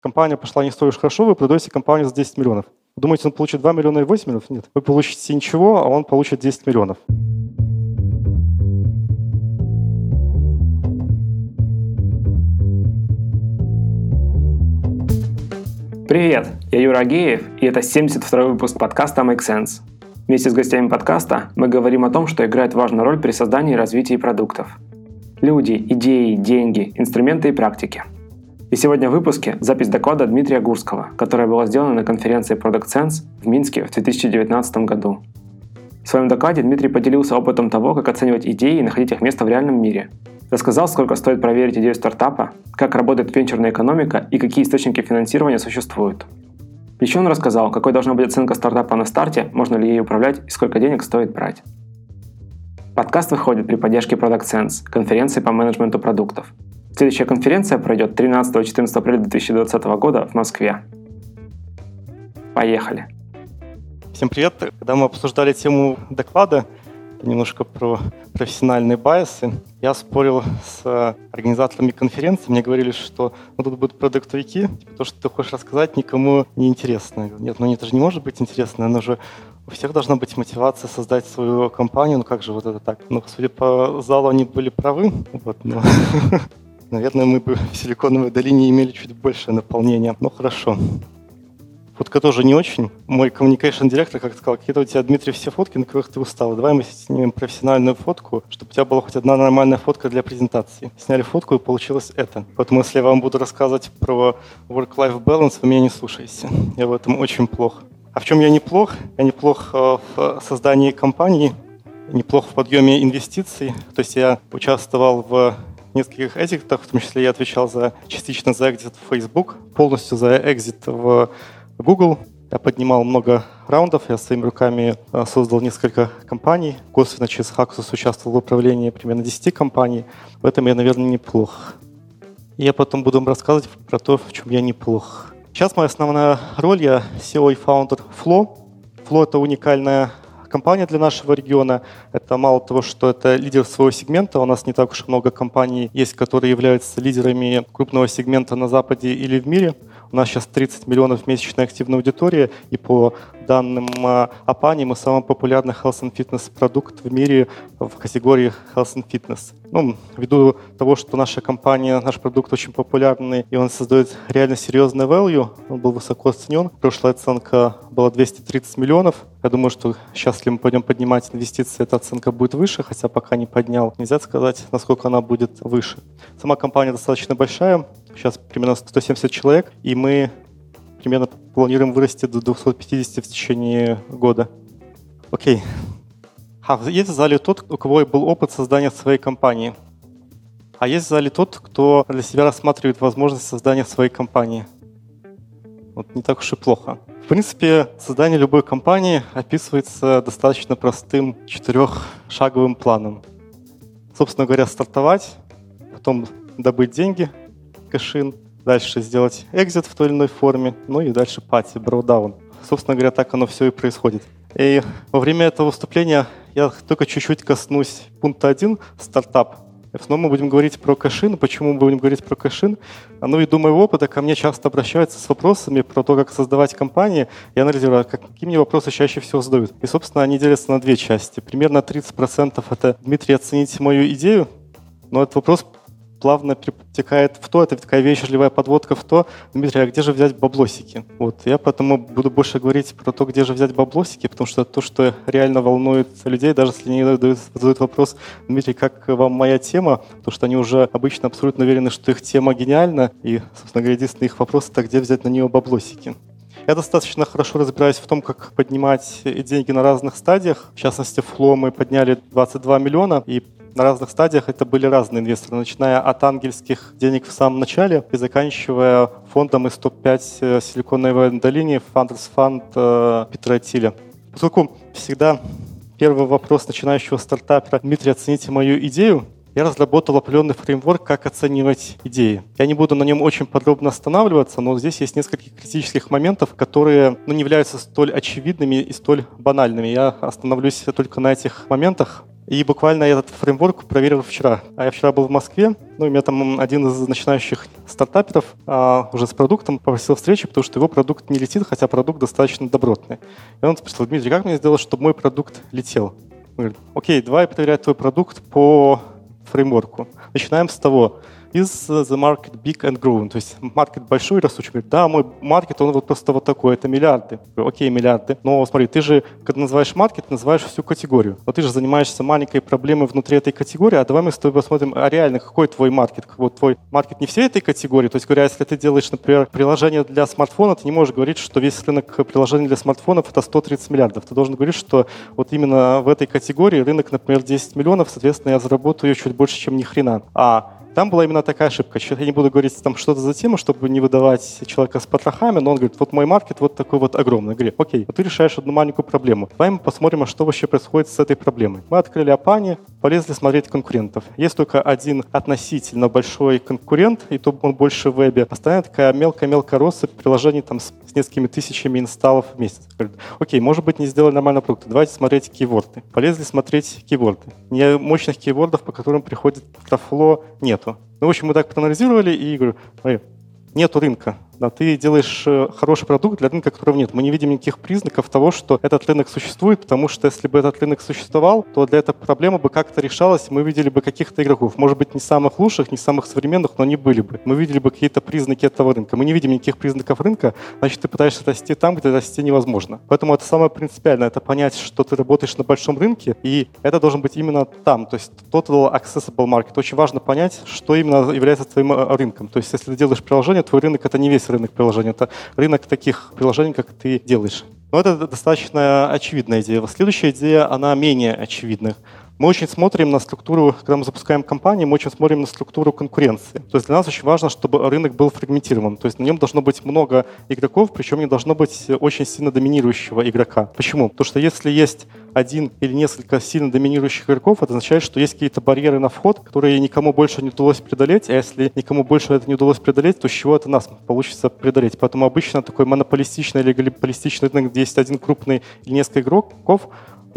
компания пошла не столь уж хорошо, вы продаете компанию за 10 миллионов. Думаете, он получит 2 миллиона и 8 миллионов? Нет. Вы получите ничего, а он получит 10 миллионов. Привет, я Юра Агеев, и это 72-й выпуск подкаста Make Sense. Вместе с гостями подкаста мы говорим о том, что играет важную роль при создании и развитии продуктов. Люди, идеи, деньги, инструменты и практики – и сегодня в выпуске запись доклада Дмитрия Гурского, которая была сделана на конференции Product Sense в Минске в 2019 году. В своем докладе Дмитрий поделился опытом того, как оценивать идеи и находить их место в реальном мире. Рассказал, сколько стоит проверить идею стартапа, как работает венчурная экономика и какие источники финансирования существуют. Еще он рассказал, какой должна быть оценка стартапа на старте, можно ли ей управлять и сколько денег стоит брать. Подкаст выходит при поддержке Product Sense, конференции по менеджменту продуктов – Следующая конференция пройдет 13-14 апреля 2020 года в Москве. Поехали! Всем привет! Когда мы обсуждали тему доклада, немножко про профессиональные байсы, я спорил с организаторами конференции, мне говорили, что ну, тут будут продуктовики, типа, то, что ты хочешь рассказать, никому не интересно. Нет, ну это же не может быть интересно, оно же у всех должна быть мотивация создать свою компанию, ну как же вот это так? Ну, судя по залу, они были правы, вот, но Наверное, мы бы в Силиконовой долине имели чуть большее наполнение. Но хорошо. Фотка тоже не очень. Мой communication директор как сказал, какие-то у тебя, Дмитрий, все фотки, на которых ты устал. Давай мы снимем профессиональную фотку, чтобы у тебя была хоть одна нормальная фотка для презентации. Сняли фотку, и получилось это. Поэтому, если я вам буду рассказывать про work-life balance, вы меня не слушаете. Я в этом очень плох. А в чем я неплох? Я неплох э, в создании компании, неплох в подъеме инвестиций. То есть я участвовал в нескольких экзитах, в том числе я отвечал за частично за экзит в Facebook, полностью за экзит в Google. Я поднимал много раундов, я своими руками э, создал несколько компаний. Косвенно через Haxus участвовал в управлении примерно 10 компаний. В этом я, наверное, неплох. Я потом буду вам рассказывать про то, в чем я неплох. Сейчас моя основная роль, я SEO и фаундер Flow. Flow — это уникальная компания для нашего региона. Это мало того, что это лидер своего сегмента, у нас не так уж много компаний есть, которые являются лидерами крупного сегмента на Западе или в мире. У нас сейчас 30 миллионов месячной активной аудитории, и по данным а, Апани мы самый популярный health and fitness продукт в мире в категории health and fitness. Ну, ввиду того, что наша компания, наш продукт очень популярный, и он создает реально серьезный value, он был высоко оценен. Прошлая оценка была 230 миллионов. Я думаю, что сейчас, если мы пойдем поднимать инвестиции, эта оценка будет выше, хотя пока не поднял. Нельзя сказать, насколько она будет выше. Сама компания достаточно большая, сейчас примерно 170 человек, и мы примерно планируем вырасти до 250 в течение года. Окей. А есть в зале тот, у кого был опыт создания своей компании. А есть в зале тот, кто для себя рассматривает возможность создания своей компании. Вот не так уж и плохо. В принципе, создание любой компании описывается достаточно простым четырехшаговым планом. Собственно говоря, стартовать, потом добыть деньги, кэшин, дальше сделать экзит в той или иной форме, ну и дальше пати, броудаун. Собственно говоря, так оно все и происходит. И во время этого выступления я только чуть-чуть коснусь пункта 1 «Стартап». Снова мы будем говорить про cash-in. Почему мы будем говорить про cash-in? Ну, ввиду моего опыта ко мне часто обращаются с вопросами про то, как создавать компании. Я анализирую, какие мне вопросы чаще всего задают. И, собственно, они делятся на две части. Примерно 30% это «Дмитрий, оцените мою идею», но этот вопрос плавно перетекает в то, это такая вежливая подводка в то, Дмитрий, а где же взять баблосики? Вот, я поэтому буду больше говорить про то, где же взять баблосики, потому что то, что реально волнует людей, даже если они задают, задают вопрос, Дмитрий, как вам моя тема, потому что они уже обычно абсолютно уверены, что их тема гениальна, и, собственно говоря, единственный их вопрос, это где взять на нее баблосики. Я достаточно хорошо разбираюсь в том, как поднимать деньги на разных стадиях. В частности, в Фло мы подняли 22 миллиона, и на разных стадиях это были разные инвесторы, начиная от ангельских денег в самом начале и заканчивая фондом из топ-5 э, Силиконовой долины Founders Fund э, Петра Тиля. Поскольку всегда первый вопрос начинающего стартапера «Дмитрий, оцените мою идею», я разработал определенный фреймворк, как оценивать идеи. Я не буду на нем очень подробно останавливаться, но здесь есть несколько критических моментов, которые ну, не являются столь очевидными и столь банальными. Я остановлюсь только на этих моментах. И буквально этот фреймворк проверил вчера. А я вчера был в Москве, ну, и меня там один из начинающих стартаперов а, уже с продуктом попросил встречи, потому что его продукт не летит, хотя продукт достаточно добротный. И он спросил, Дмитрий, как мне сделать, чтобы мой продукт летел? Он говорит, окей, давай проверять твой продукт по фреймворку. Начинаем с того, is the market big and growing? То есть маркет большой, растущий. Говорит, да, мой маркет, он вот просто вот такой, это миллиарды. Говорю, окей, миллиарды. Но смотри, ты же, когда называешь маркет, называешь всю категорию. Но ты же занимаешься маленькой проблемой внутри этой категории, а давай мы с тобой посмотрим, а реально, какой твой маркет? Вот твой маркет не всей этой категории. То есть, говоря, если ты делаешь, например, приложение для смартфона, ты не можешь говорить, что весь рынок приложений для смартфонов это 130 миллиардов. Ты должен говорить, что вот именно в этой категории рынок, например, 10 миллионов, соответственно, я заработаю чуть больше, чем ни хрена. А там была именно такая ошибка. Я не буду говорить там что-то за тему, чтобы не выдавать человека с потрохами, но он говорит, вот мой маркет вот такой вот огромный. Я говорю, окей, вот ты решаешь одну маленькую проблему. Давай мы посмотрим, а что вообще происходит с этой проблемой. Мы открыли Апани, полезли смотреть конкурентов. Есть только один относительно большой конкурент, и то он больше в вебе. Остальная такая мелкая-мелкая россыпь приложений там с, с несколькими тысячами инсталлов в месяц. Говорит, окей, может быть, не сделали нормальный продукт. Давайте смотреть кейворды. Полезли смотреть кейворды. Не мощных кейвордов, по которым приходит Тафло, Ну, в общем, мы так проанализировали и говорю, нету рынка да, ты делаешь э, хороший продукт для рынка, которого нет. Мы не видим никаких признаков того, что этот рынок существует, потому что если бы этот рынок существовал, то для этой проблемы бы как-то решалась, мы видели бы каких-то игроков. Может быть, не самых лучших, не самых современных, но они были бы. Мы видели бы какие-то признаки этого рынка. Мы не видим никаких признаков рынка, значит, ты пытаешься расти там, где расти невозможно. Поэтому это самое принципиальное, это понять, что ты работаешь на большом рынке, и это должен быть именно там, то есть total accessible market. Очень важно понять, что именно является твоим э, рынком. То есть, если ты делаешь приложение, твой рынок — это не весь рынок приложений. Это рынок таких приложений, как ты делаешь. Но это достаточно очевидная идея. Следующая идея, она менее очевидная. Мы очень смотрим на структуру, когда мы запускаем компании, мы очень смотрим на структуру конкуренции. То есть для нас очень важно, чтобы рынок был фрагментирован. То есть на нем должно быть много игроков, причем не должно быть очень сильно доминирующего игрока. Почему? Потому что если есть один или несколько сильно доминирующих игроков, это означает, что есть какие-то барьеры на вход, которые никому больше не удалось преодолеть, а если никому больше это не удалось преодолеть, то с чего это нас получится преодолеть. Поэтому обычно такой монополистичный или олигополистичный рынок, где есть один крупный или несколько игроков,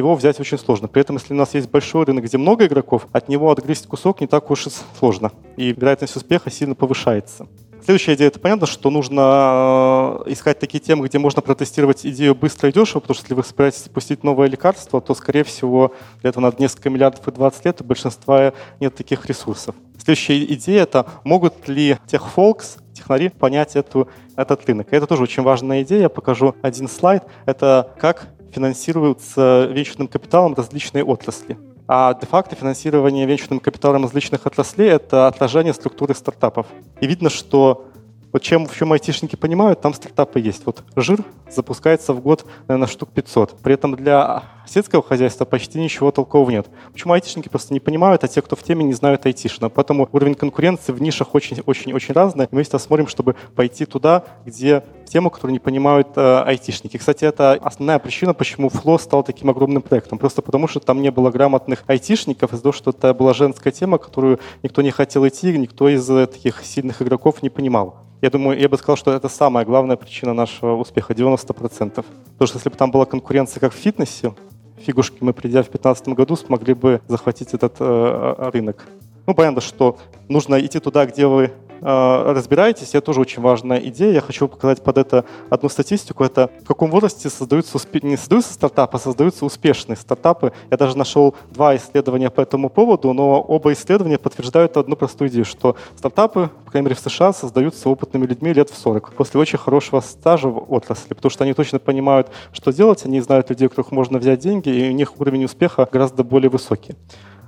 его взять очень сложно. При этом, если у нас есть большой рынок, где много игроков, от него отгрызть кусок не так уж и сложно. И вероятность успеха сильно повышается. Следующая идея, это понятно, что нужно э, искать такие темы, где можно протестировать идею быстро и дешево, потому что если вы собираетесь запустить новое лекарство, то, скорее всего, для этого надо несколько миллиардов и 20 лет, и большинства нет таких ресурсов. Следующая идея — это могут ли техфолкс, технари, понять эту, этот рынок. И это тоже очень важная идея. Я покажу один слайд. Это как финансируются венчурным капиталом различные отрасли. А де-факто финансирование венчурным капиталом различных отраслей – это отражение структуры стартапов. И видно, что вот чем, в чем айтишники понимают, там стартапы есть. Вот жир запускается в год, наверное, штук 500. При этом для сельского хозяйства почти ничего толкового нет. Почему айтишники просто не понимают, а те, кто в теме, не знают айтишно. Поэтому уровень конкуренции в нишах очень-очень-очень разный. Мы сейчас смотрим, чтобы пойти туда, где тему, которую не понимают э, айтишники. Кстати, это основная причина, почему Flow стал таким огромным проектом. Просто потому, что там не было грамотных айтишников, из-за того, что это была женская тема, которую никто не хотел идти, никто из таких сильных игроков не понимал. Я думаю, я бы сказал, что это самая главная причина нашего успеха, 90%. Потому что если бы там была конкуренция как в фитнесе, фигушки мы, придя в 2015 году, смогли бы захватить этот э, рынок. Ну, понятно, что нужно идти туда, где вы э, разбираетесь, это тоже очень важная идея. Я хочу показать под это одну статистику. Это в каком возрасте создаются успе... не создаются стартапы, а создаются успешные стартапы. Я даже нашел два исследования по этому поводу, но оба исследования подтверждают одну простую идею, что стартапы, по крайней мере в США, создаются опытными людьми лет в 40, после очень хорошего стажа в отрасли, потому что они точно понимают, что делать, они знают людей, у которых можно взять деньги, и у них уровень успеха гораздо более высокий.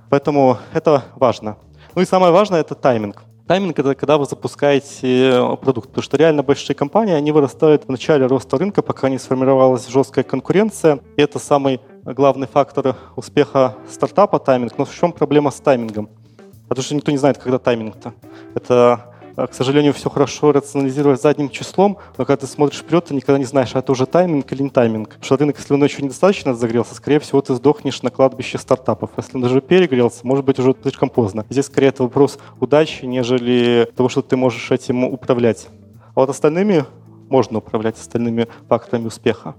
Поэтому это важно. Ну и самое важное – это тайминг. Тайминг — это когда вы запускаете э, продукт, потому что реально большие компании, они вырастают в начале роста рынка, пока не сформировалась жесткая конкуренция. И это самый главный фактор успеха стартапа — тайминг. Но в чем проблема с таймингом? Потому что никто не знает, когда тайминг-то. Это к сожалению, все хорошо рационализировать задним числом, но когда ты смотришь вперед, ты никогда не знаешь, а это уже тайминг или не тайминг. Потому что рынок, если он еще недостаточно загрелся, скорее всего, ты сдохнешь на кладбище стартапов. Если он даже перегрелся, может быть, уже слишком поздно. Здесь скорее это вопрос удачи, нежели того, что ты можешь этим управлять. А вот остальными можно управлять остальными факторами успеха.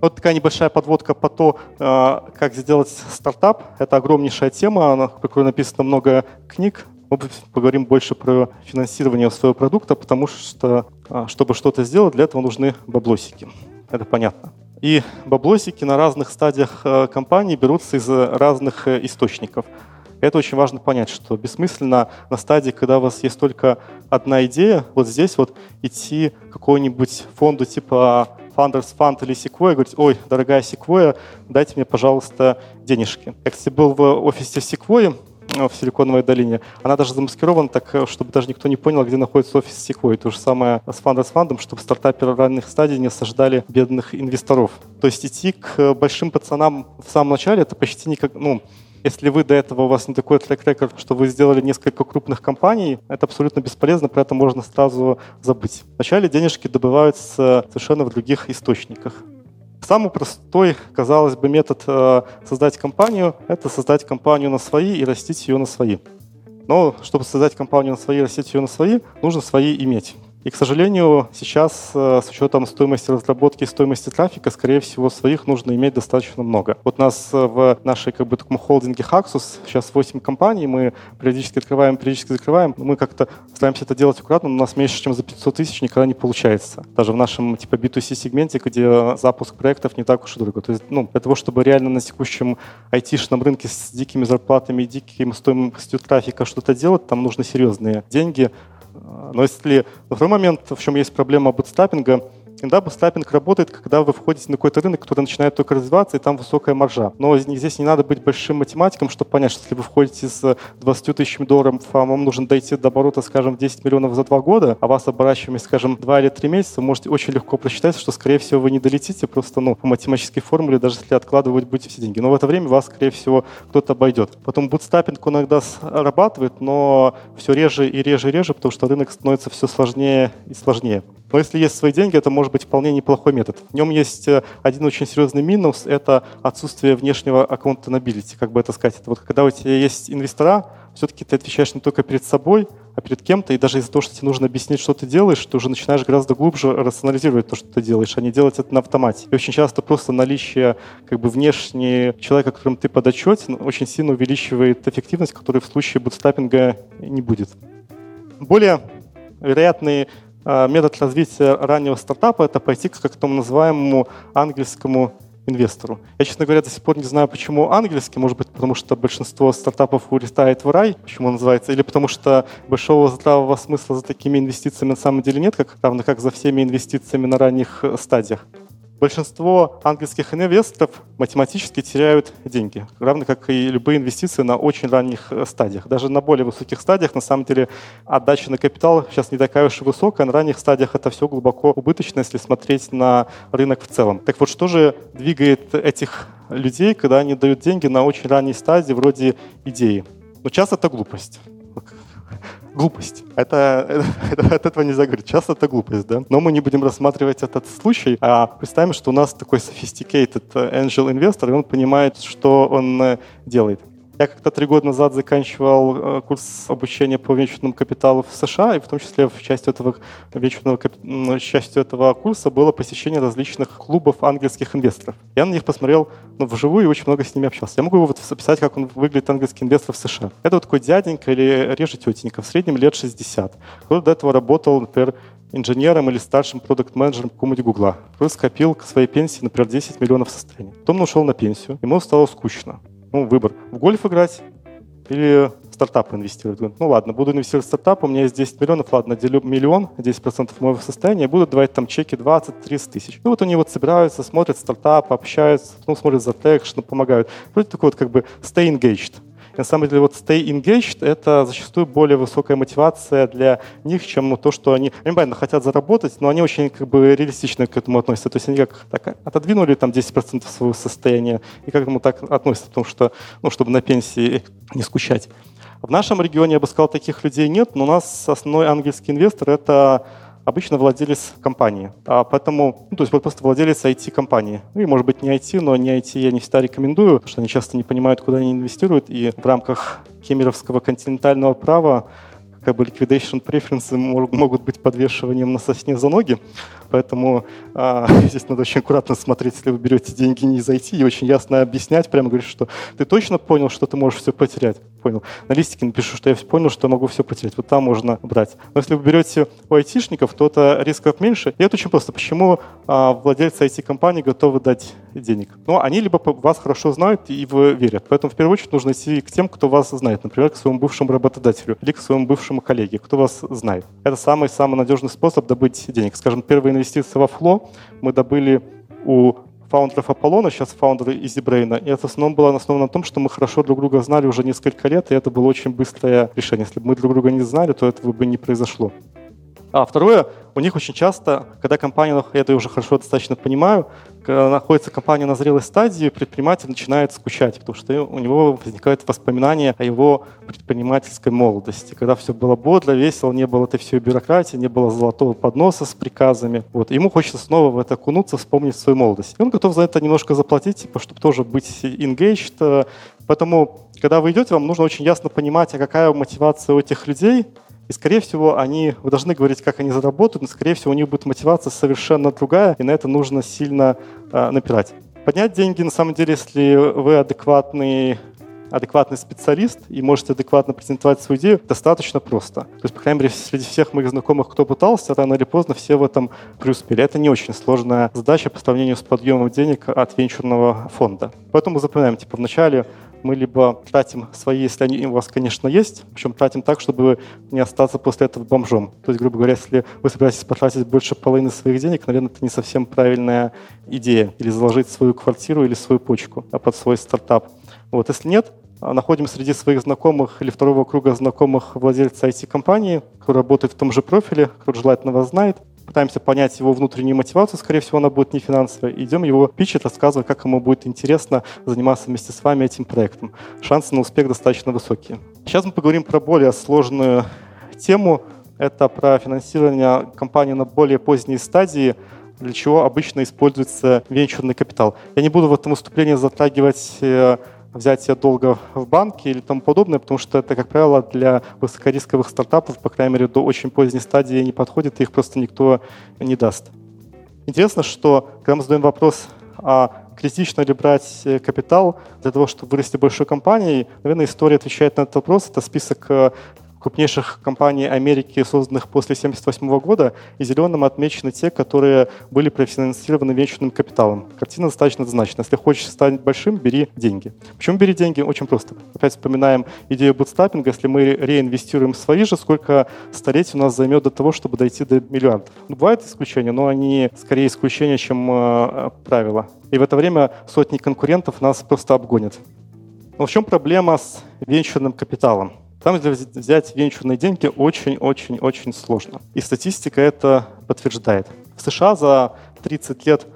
Вот такая небольшая подводка по то, э, как сделать стартап. Это огромнейшая тема, про которую написано много книг. Мы поговорим больше про финансирование своего продукта, потому что, э, чтобы что-то сделать, для этого нужны баблосики. Это понятно. И баблосики на разных стадиях э, компании берутся из разных источников. Это очень важно понять, что бессмысленно на стадии, когда у вас есть только одна идея, вот здесь вот идти к какому-нибудь фонду типа Founders Fund или Sequoia, говорить, ой, дорогая Sequoia, дайте мне, пожалуйста, денежки. Я, кстати, был в офисе Sequoia, э, в Силиконовой долине. Она даже замаскирована так, э, чтобы даже никто не понял, где находится офис Sequoia. То же самое с Founders Fund, чтобы стартаперы ранних стадий не осаждали бедных инвесторов. То есть идти к большим пацанам в самом начале, это почти никак, ну, если вы до этого у вас не такой трек-рекорд, что вы сделали несколько крупных компаний, это абсолютно бесполезно, про это можно сразу забыть. Вначале денежки добываются совершенно в других источниках. Самый простой, казалось бы, метод э, создать компанию – это создать компанию на свои и растить ее на свои. Но чтобы создать компанию на свои и растить ее на свои, нужно свои иметь. И, к сожалению, сейчас э, с учетом стоимости разработки и стоимости трафика, скорее всего, своих нужно иметь достаточно много. Вот у нас э, в нашей как бы таком холдинге Haxus сейчас 8 компаний, мы периодически открываем, периодически закрываем. Мы как-то стараемся это делать аккуратно, но у нас меньше, чем за 500 тысяч никогда не получается. Даже в нашем типа B2C сегменте, где запуск проектов не так уж и дорого. То есть, ну, для того, чтобы реально на текущем айтишном рынке с дикими зарплатами и диким стоимостью трафика что-то делать, там нужны серьезные деньги. Но если второй момент, в чем есть проблема bootstrapping а, Иногда bootstrapping работает, когда вы входите на какой-то рынок, который начинает только развиваться, и там высокая маржа. Но здесь не надо быть большим математиком, чтобы понять, что если вы входите с 20 тысячами долларов, а вам нужно дойти до оборота, скажем, в 10 миллионов за два года, а у вас оборачиваемость, скажем, 2 или 3 месяца, можете очень легко просчитать, что, скорее всего, вы не долетите просто ну, по математической формуле, даже если откладывать будете все деньги. Но в это время вас, скорее всего, кто-то обойдет. Потом bootstrapping иногда срабатывает, но все реже и реже и реже, потому что рынок становится все сложнее и сложнее. Но если есть свои деньги, это может быть вполне неплохой метод. В нем есть э, один очень серьезный минус – это отсутствие внешнего accountability, как бы это сказать. Это вот когда у тебя есть инвестора, все-таки ты отвечаешь не только перед собой, а перед кем-то, и даже из-за того, что тебе нужно объяснить, что ты делаешь, ты уже начинаешь гораздо глубже рационализировать то, что ты делаешь, а не делать это на автомате. И очень часто просто наличие как бы внешне человека, которым ты подотчетен, очень сильно увеличивает эффективность, которой в случае бутстапинга не будет. Более вероятные метод развития раннего стартапа – это пойти к так называемому ангельскому инвестору. Я, честно говоря, до сих пор не знаю, почему ангельский. Может быть, потому что большинство стартапов улетает в рай, почему он называется, или потому что большого здравого смысла за такими инвестициями на самом деле нет, как, равно как за всеми инвестициями на ранних стадиях большинство английских инвесторов математически теряют деньги, равно как и любые инвестиции на очень ранних э, стадиях. Даже на более высоких стадиях, на самом деле, отдача на капитал сейчас не такая уж и высокая, на ранних стадиях это все глубоко убыточно, если смотреть на рынок в целом. Так вот, что же двигает этих людей, когда они дают деньги на очень ранней стадии, вроде идеи? Ну, часто это глупость глупость. Это, это, от этого нельзя говорить. Часто это глупость, да? Но мы не будем рассматривать этот случай, а представим, что у нас такой sophisticated angel инвестор, и он понимает, что он э, делает. Я как-то три года назад заканчивал э, курс обучения по венчурному капиталу в США, и в том числе в части этого венчурного частью этого курса было посещение различных клубов английских инвесторов. Я на них посмотрел ну, вживую и очень много с ними общался. Я могу вот описать, как он выглядит английский инвестор в США. Это вот такой дяденька или реже тетенька, в среднем лет 60. Кто до этого работал, например, инженером или старшим продукт-менеджером какого-нибудь Гугла. Кто скопил к своей пенсии, например, 10 миллионов состояний. Потом он ушел на пенсию, ему стало скучно ну, выбор, в гольф играть или в стартап инвестировать. ну ладно, буду инвестировать в стартап, у меня есть 10 миллионов, ладно, делю миллион, 10% моего состояния, буду давать там чеки 20-30 тысяч. Ну вот они вот собираются, смотрят стартап, общаются, потом смотрят за traction, помогают. Вроде такой вот как бы stay engaged на самом деле вот stay engaged — это зачастую более высокая мотивация для них, чем то, что они, они понятно, хотят заработать, но они очень как бы реалистично к этому относятся. То есть они как так отодвинули там 10% своего состояния и как этому так относятся, потому что, ну, чтобы на пенсии не скучать. В нашем регионе, я бы сказал, таких людей нет, но у нас основной ангельский инвестор — это обычно владелец компании. А поэтому, ну, то есть просто владелец IT-компании. Ну и, может быть, не IT, но не IT я не всегда рекомендую, потому что они часто не понимают, куда они инвестируют. И в рамках кемеровского континентального права как бы liquidation preferences могут быть подвешиванием на сосне за ноги, поэтому а, здесь надо очень аккуратно смотреть, если вы берете деньги не зайти и очень ясно объяснять, прямо говорить, что ты точно понял, что ты можешь все потерять. Понял. На листике напишу, что я понял, что могу все потерять. Вот там можно брать. Но если вы берете у айтишников, то это рисков меньше. И это очень просто. Почему а, владельцы IT-компаний готовы дать денег? Ну, они либо вас хорошо знают и вы верят. Поэтому в первую очередь нужно идти к тем, кто вас знает. Например, к своему бывшему работодателю или к своему бывшему коллеге, кто вас знает. Это самый-самый надежный способ добыть денег. Скажем, первые инвестиции во Flow мы добыли у фаундеров Аполлона, сейчас фаундеры EasyBrain. И это в основном было основано на том, что мы хорошо друг друга знали уже несколько лет, и это было очень быстрое решение. Если бы мы друг друга не знали, то этого бы не произошло. А второе, у них очень часто, когда компания, я это уже хорошо достаточно понимаю, когда находится компания на зрелой стадии, предприниматель начинает скучать, потому что у него возникают воспоминания о его предпринимательской молодости, когда все было бодро, весело, не было этой всей бюрократии, не было золотого подноса с приказами. Вот. ему хочется снова в это окунуться, вспомнить свою молодость. И он готов за это немножко заплатить, типа, чтобы тоже быть engaged. Поэтому, когда вы идете, вам нужно очень ясно понимать, а какая мотивация у этих людей, и, скорее всего, они, вы должны говорить, как они заработают, но, скорее всего, у них будет мотивация совершенно другая, и на это нужно сильно э, напирать. Поднять деньги, на самом деле, если вы адекватный адекватный специалист и можете адекватно презентовать свою идею, достаточно просто. То есть, по крайней мере, среди всех моих знакомых, кто пытался, рано или поздно все в этом преуспели. Это не очень сложная задача по сравнению с подъемом денег от венчурного фонда. Поэтому запоминаем, типа, вначале мы либо тратим свои, если они у вас, конечно, есть, причем тратим так, чтобы не остаться после этого бомжом. То есть, грубо говоря, если вы собираетесь потратить больше половины своих денег, наверное, это не совсем правильная идея. Или заложить свою квартиру или свою почку а под свой стартап. Вот, если нет, находим среди своих знакомых или второго круга знакомых владельца IT-компании, кто работает в том же профиле, кто желательно вас знает, пытаемся понять его внутреннюю мотивацию, скорее всего, она будет не финансовая. Идем его пичить, рассказывать, как ему будет интересно заниматься вместе с вами этим проектом. Шансы на успех достаточно высокие. Сейчас мы поговорим про более сложную тему. Это про финансирование компании на более поздней стадии, для чего обычно используется венчурный капитал. Я не буду в этом выступлении затрагивать э, взятие долга в банке или тому подобное, потому что это, как правило, для высокорисковых стартапов, по крайней мере, до очень поздней стадии не подходит, и их просто никто не даст. Интересно, что когда мы задаем вопрос, а критично ли брать э, капитал для того, чтобы вырасти большой компанией, наверное, история отвечает на этот вопрос. Это список э, крупнейших компаний Америки, созданных после 1978 года, и зеленым отмечены те, которые были профинансированы венчурным капиталом. Картина достаточно однозначна. Если хочешь стать большим, бери деньги. Почему бери деньги? Очень просто. Опять вспоминаем идею бутстапинга. Если мы реинвестируем свои же, сколько столетий у нас займет до того, чтобы дойти до миллиардов? Ну, бывают исключения, но они скорее исключения, чем э, правило. И в это время сотни конкурентов нас просто обгонят. Но в чем проблема с венчурным капиталом? Там взять венчурные деньги очень-очень-очень сложно. И статистика это подтверждает. В США за 30 лет,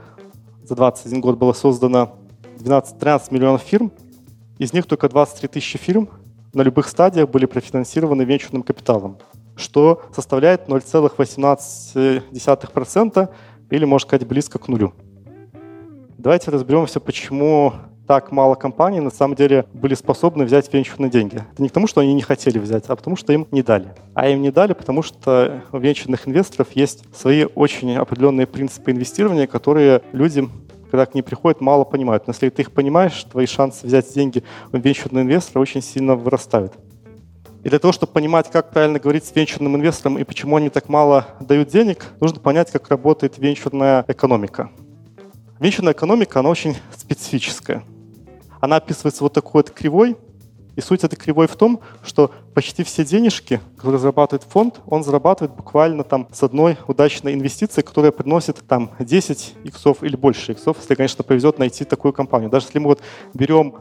за 21 год было создано 12, 13 миллионов фирм. Из них только 23 тысячи фирм на любых стадиях были профинансированы венчурным капиталом, что составляет 0,18% или, можно сказать, близко к нулю. Давайте разберемся, почему так мало компаний на самом деле были способны взять венчурные деньги. Это не к тому, что они не хотели взять, а потому что им не дали. А им не дали, потому что у венчурных инвесторов есть свои очень определенные принципы инвестирования, которые люди когда к ним приходят, мало понимают. Но если ты их понимаешь, твои шансы взять деньги у венчурного инвестора очень сильно вырастают. И для того, чтобы понимать, как правильно говорить с венчурным инвестором и почему они так мало дают денег, нужно понять, как работает венчурная экономика. Венчурная экономика, она очень специфическая она описывается вот такой вот кривой. И суть этой кривой в том, что почти все денежки, которые зарабатывает фонд, он зарабатывает буквально там с одной удачной инвестицией, которая приносит там 10 иксов или больше иксов, если, конечно, повезет найти такую компанию. Даже если мы вот берем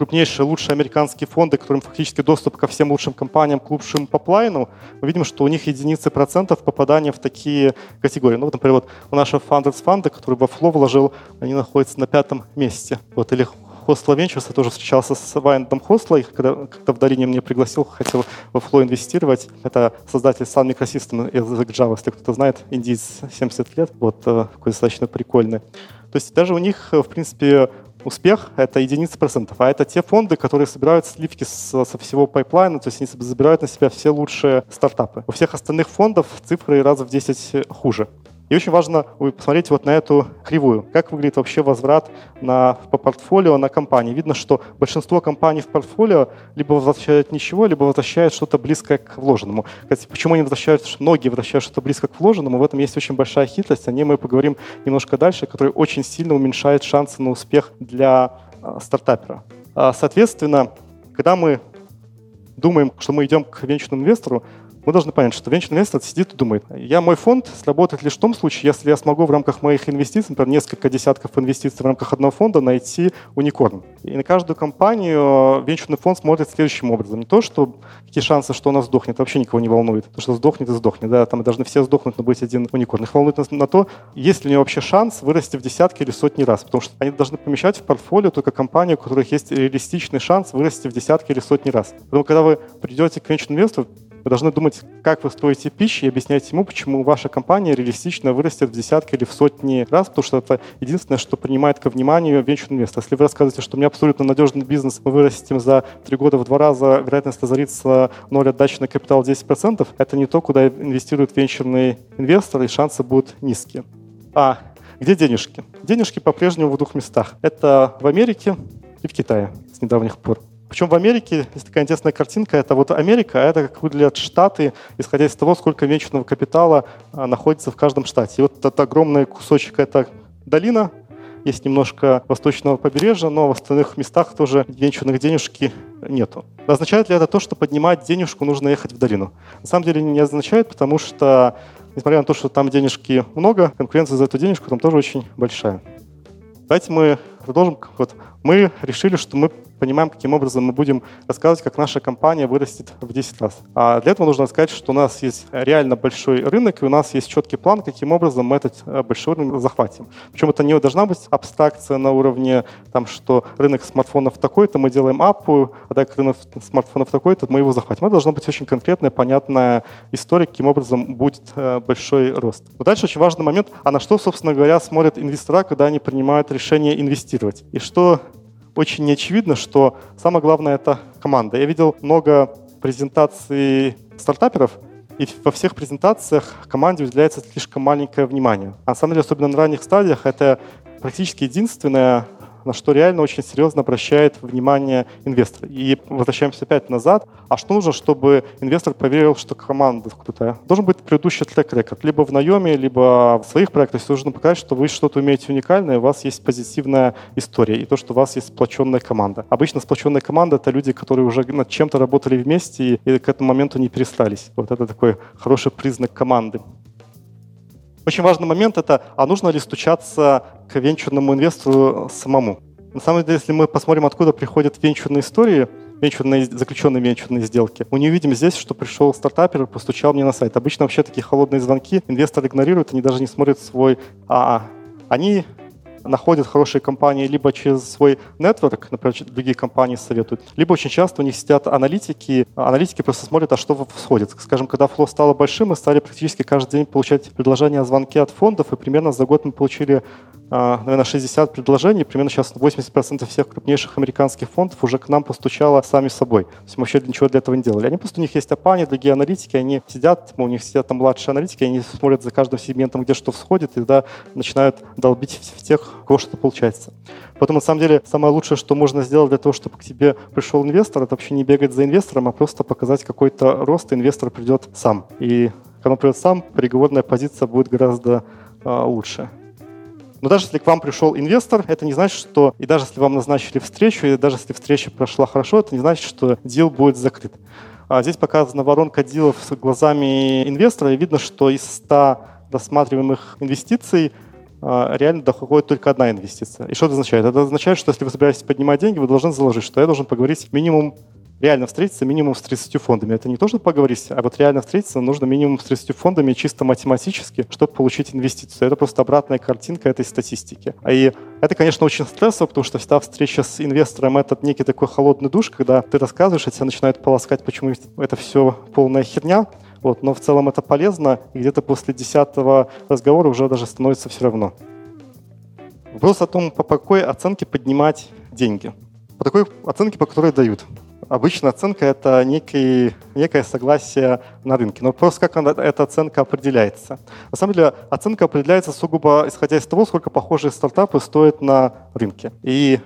крупнейшие, лучшие американские фонды, которым фактически доступ ко всем лучшим компаниям, к лучшим поплайну, мы видим, что у них единицы процентов попадания в такие категории. Ну, вот, например, вот у нашего Founders фонда, который во Flo вложил, они находятся на пятом месте. Вот, или Khosla Ventures, я тоже встречался с Винодом Хослой, когда, когда в Долине меня пригласил, хотел во Flo инвестировать. Это создатель Sun Microsystem язык Java, если кто-то знает, индийец 70 лет, вот э, такой достаточно прикольный. То есть даже у них, э, в принципе, успех — это единицы процентов, а это те фонды, которые собирают сливки со, со всего пайплайна, то есть они забирают на себя все лучшие стартапы. У всех остальных фондов цифры раза в 10 хуже. И очень важно посмотреть вот на эту кривую. Как выглядит вообще возврат на, по портфолио на компании. Видно, что большинство компаний в портфолио либо возвращают ничего, либо возвращают что-то близкое к вложенному. Кстати, почему они возвращают, многие возвращают что-то близко к вложенному, в этом есть очень большая хитрость, о ней мы поговорим немножко дальше, которая очень сильно уменьшает шансы на успех для а, стартапера. А, соответственно, когда мы думаем, что мы идем к венчурному инвестору, мы должны понять, что венчурный инвестор сидит и думает, я мой фонд сработает лишь в том случае, если я смогу в рамках моих инвестиций, например, несколько десятков инвестиций в рамках одного фонда найти уникорн. И на каждую компанию венчурный фонд смотрит следующим образом. Не то, что какие шансы, что она сдохнет, вообще никого не волнует. То, что сдохнет и сдохнет. Да, там должны все сдохнуть, но быть один уникорн. Их волнует на, на то, есть ли у нее вообще шанс вырасти в десятки или сотни раз. Потому что они должны помещать в портфолио только компании, у которых есть реалистичный шанс вырасти в десятки или сотни раз. Поэтому, когда вы придете к венчурному инвестору, вы должны думать, как вы строите пищу и объяснять ему, почему ваша компания реалистично вырастет в десятки или в сотни раз, потому что это единственное, что принимает ко вниманию венчурный инвестор. Если вы рассказываете, что у меня абсолютно надежный бизнес, мы вырастем за три года в два раза, вероятность разориться ноль отдачи на капитал 10%, это не то, куда инвестирует венчурный инвестор, и шансы будут низкие. А где денежки? Денежки по-прежнему в двух местах. Это в Америке и в Китае с недавних пор. Причем в Америке есть такая интересная картинка. Это вот Америка, а это как выглядят штаты, исходя из того, сколько венчурного капитала а, находится в каждом штате. И вот этот огромный кусочек — это долина, есть немножко восточного побережья, но в остальных местах тоже венчурных денежки нету. Означает ли это то, что поднимать денежку нужно ехать в долину? На самом деле не означает, потому что, несмотря на то, что там денежки много, конкуренция за эту денежку там тоже очень большая. Давайте мы продолжим. Вот мы решили, что мы понимаем, каким образом мы будем рассказывать, как наша компания вырастет в 10 раз. А для этого нужно сказать, что у нас есть реально большой рынок, и у нас есть четкий план, каким образом мы этот э, большой рынок захватим. Причем это не должна быть абстракция на уровне, там, что рынок смартфонов такой-то, мы делаем аппу, а так рынок смартфонов такой-то, мы его захватим. Это должна быть очень конкретная, понятная история, каким образом будет э, большой рост. Но дальше очень важный момент, а на что, собственно говоря, смотрят инвестора, когда они принимают решение инвестировать. И что очень неочевидно, что самое главное — это команда. Я видел много презентаций стартаперов, и во всех презентациях команде уделяется слишком маленькое внимание. А на самом деле, особенно на ранних стадиях, это практически единственная на что реально очень серьезно обращает внимание инвестор. И возвращаемся опять назад. А что нужно, чтобы инвестор поверил, что команда крутая? Должен быть предыдущий трек-рекорд. Либо в наеме, либо в своих проектах. То нужно показать, что вы что-то умеете уникальное, у вас есть позитивная история, и то, что у вас есть сплоченная команда. Обычно сплоченная команда — это люди, которые уже над чем-то работали вместе и к этому моменту не перестались. Вот это такой хороший признак команды. Очень важный момент — это, а нужно ли стучаться к венчурному инвестору самому? На самом деле, если мы посмотрим, откуда приходят венчурные истории, венчурные, заключенные венчурные сделки. Мы не увидим здесь, что пришел стартапер, постучал мне на сайт. Обычно вообще такие холодные звонки инвестор игнорирует, они даже не смотрят свой АА. Они находят хорошие компании либо через свой нетворк, например, другие компании советуют, либо очень часто у них сидят аналитики, аналитики просто смотрят, а что всходит. Скажем, когда фло стало большим, мы стали практически каждый день получать предложения о звонке от фондов, и примерно за год мы получили а, наверное, 60 предложений, примерно сейчас 80% всех крупнейших американских фондов уже к нам постучало сами собой. То есть мы вообще ничего для этого не делали. Они просто, у них есть опани, другие аналитики, они сидят, у них сидят там младшие аналитики, они смотрят за каждым сегментом, где что всходит, и тогда начинают долбить в тех, у кого что-то получается. Поэтому, на самом деле, самое лучшее, что можно сделать для того, чтобы к тебе пришел инвестор, это вообще не бегать за инвестором, а просто показать какой-то рост, и инвестор придет сам. И когда он придет сам, переговорная позиция будет гораздо а, лучше. Но даже если к вам пришел инвестор, это не значит, что, и даже если вам назначили встречу, и даже если встреча прошла хорошо, это не значит, что дел будет закрыт. А здесь показана воронка дилов с глазами инвестора, и видно, что из 100 рассматриваемых инвестиций реально доходит только одна инвестиция. И что это означает? Это означает, что если вы собираетесь поднимать деньги, вы должны заложить, что я должен поговорить минимум реально встретиться минимум с 30 фондами. Это не то, чтобы поговорить, а вот реально встретиться нужно минимум с 30 фондами чисто математически, чтобы получить инвестицию. Это просто обратная картинка этой статистики. И это, конечно, очень стрессово, потому что всегда встреча с инвестором — это некий такой холодный душ, когда ты рассказываешь, и тебя начинают полоскать, почему это все полная херня. Вот, но в целом это полезно, и где-то после десятого разговора уже даже становится все равно. Вопрос о том, по какой оценке поднимать деньги. По такой оценке, по которой дают. Обычно оценка – это некий, некое согласие на рынке. Но вопрос, как эта оценка определяется. На самом деле оценка определяется сугубо исходя из того, сколько похожие стартапы стоят на рынке. И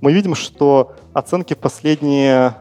мы видим, что оценки последние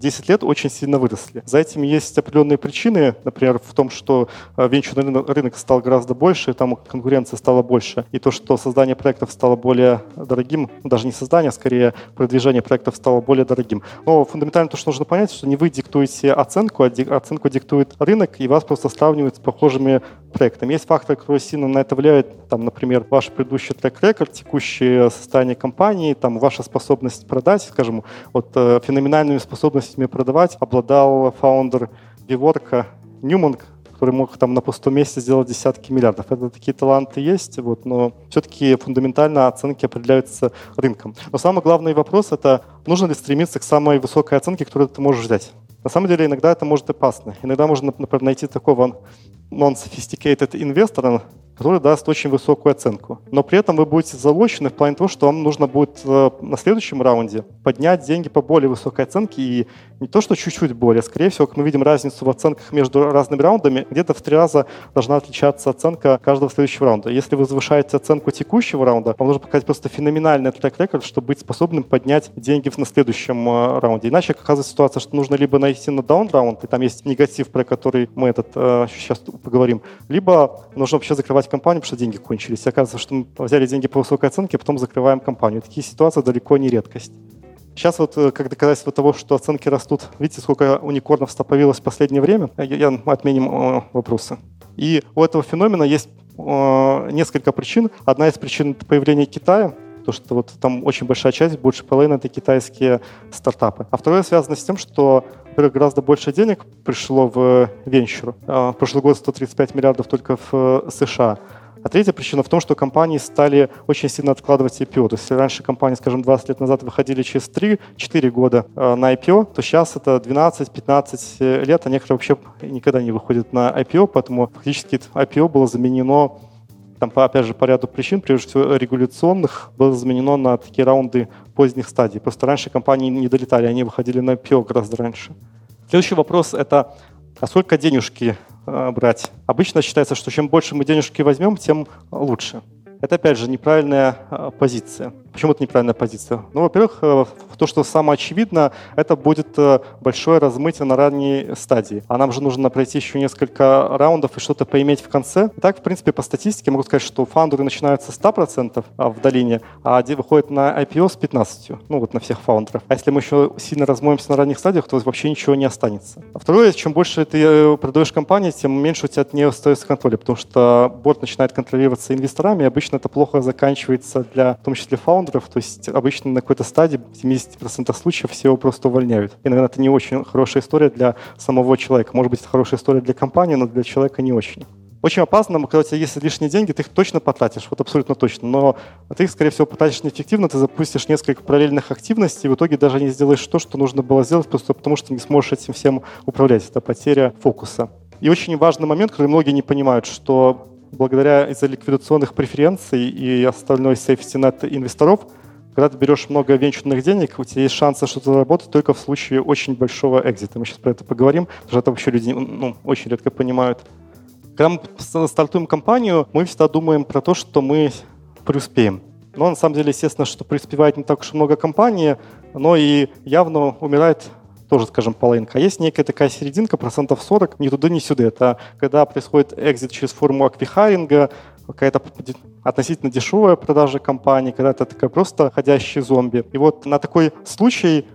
10 лет очень сильно выросли. За этим есть определенные причины, например, в том, что э, венчурный рынок стал гораздо больше, там конкуренция стала больше, и то, что создание проектов стало более дорогим, ну, даже не создание, а скорее продвижение проектов стало более дорогим. Но фундаментально то, что нужно понять, что не вы диктуете оценку, а оценку диктует рынок, и вас просто сравнивают с похожими проектами. Есть факторы, которые сильно на это влияют, там, например, ваш предыдущий трек-рекорд, текущее состояние компании, там, ваша способность продать, скажем, вот э, феноменальными способностями возможностями продавать обладал фаундер Виворка Ньюман, который мог там на пустом месте сделать десятки миллиардов. Это такие таланты есть, вот, но все-таки фундаментально оценки определяются рынком. Но самый главный вопрос — это нужно ли стремиться к самой высокой оценке, которую ты можешь взять. На самом деле иногда это может опасно. Иногда можно, например, найти такого non-sophisticated инвестора, который даст очень высокую оценку. Но при этом вы будете залочены в плане того, что вам нужно будет э, на следующем раунде поднять деньги по более высокой оценке и не то, что чуть-чуть более, скорее всего, как мы видим разницу в оценках между разными раундами, где-то в три раза должна отличаться оценка каждого следующего раунда. Если вы завышаете оценку текущего раунда, вам нужно показать просто феноменальный трек-рекорд, чтобы быть способным поднять деньги на следующем э, раунде. Иначе оказывается ситуация, что нужно либо найти на даун-раунд, и там есть негатив, про который мы этот сейчас э, поговорим, либо нужно вообще закрывать компанию, потому что деньги кончились. И оказывается, что мы взяли деньги по высокой оценке, а потом закрываем компанию. Такие ситуации далеко не редкость. Сейчас вот э, как доказательство того, что оценки растут, видите, сколько уникорнов появилось в последнее время, я, я отменим э, вопросы. И у этого феномена есть э, несколько причин. Одна из причин — появление Китая, то что вот там очень большая часть, больше половины — это китайские стартапы. А второе связано с тем, что гораздо больше денег пришло в венчур. Прошлый год 135 миллиардов только в э, США. А третья причина в том, что компании стали очень сильно откладывать IPO. То есть раньше компании, скажем, 20 лет назад выходили через 3-4 года э, на IPO, то сейчас это 12-15 э, лет, а некоторые вообще никогда не выходят на IPO, поэтому фактически IPO было заменено там, опять же, по ряду причин, прежде всего регуляционных, было заменено на такие раунды поздних стадий. Просто раньше компании не долетали, они выходили на IPO гораздо раньше. Следующий вопрос – это а сколько денежки э, брать? Обычно считается, что чем больше мы денежки возьмем, тем лучше. Это, опять же, неправильная э, позиция. Почему это неправильная позиция? Ну, во-первых, э, то, что самое очевидно, это будет э, большое размытие на ранней стадии. А нам же нужно пройти еще несколько раундов и что-то поиметь в конце. Так, в принципе, по статистике могу сказать, что фаундеры начинаются с 100% а, в долине, а выходят на IPO с 15%. Ну, вот на всех фаундеров. А если мы еще сильно размоемся на ранних стадиях, то вообще ничего не останется. А второе, чем больше ты э, продаешь компании, тем меньше у тебя от нее остается контроля, потому что борт начинает контролироваться инвесторами, и обычно это плохо заканчивается для, в том числе, фаундеров. То есть обычно на какой-то стадии 70 50% случаев все его просто увольняют. И, наверное, это не очень хорошая история для самого человека. Может быть, это хорошая история для компании, но для человека не очень. Очень опасно, когда у тебя есть лишние деньги, ты их точно потратишь, вот абсолютно точно. Но ты их, скорее всего, потратишь неэффективно, ты запустишь несколько параллельных активностей, и в итоге даже не сделаешь то, что нужно было сделать, просто потому что не сможешь этим всем управлять. Это потеря фокуса. И очень важный момент, который многие не понимают, что благодаря из-за ликвидационных преференций и остальной safety net инвесторов – когда ты берешь много венчурных денег, у тебя есть шансы что-то заработать только в случае очень большого экзита. Мы сейчас про это поговорим, потому что это вообще люди ну, очень редко понимают. Когда мы стартуем компанию, мы всегда думаем про то, что мы преуспеем. Но на самом деле, естественно, что преуспевает не так уж много компаний, но и явно умирает тоже, скажем, половинка. А есть некая такая серединка, процентов 40, ни туда, ни сюда. Это когда происходит экзит через форму аквихаринга, какая-то относительно дешевая продажа компании, когда это такая просто ходящий зомби. И вот на такой случай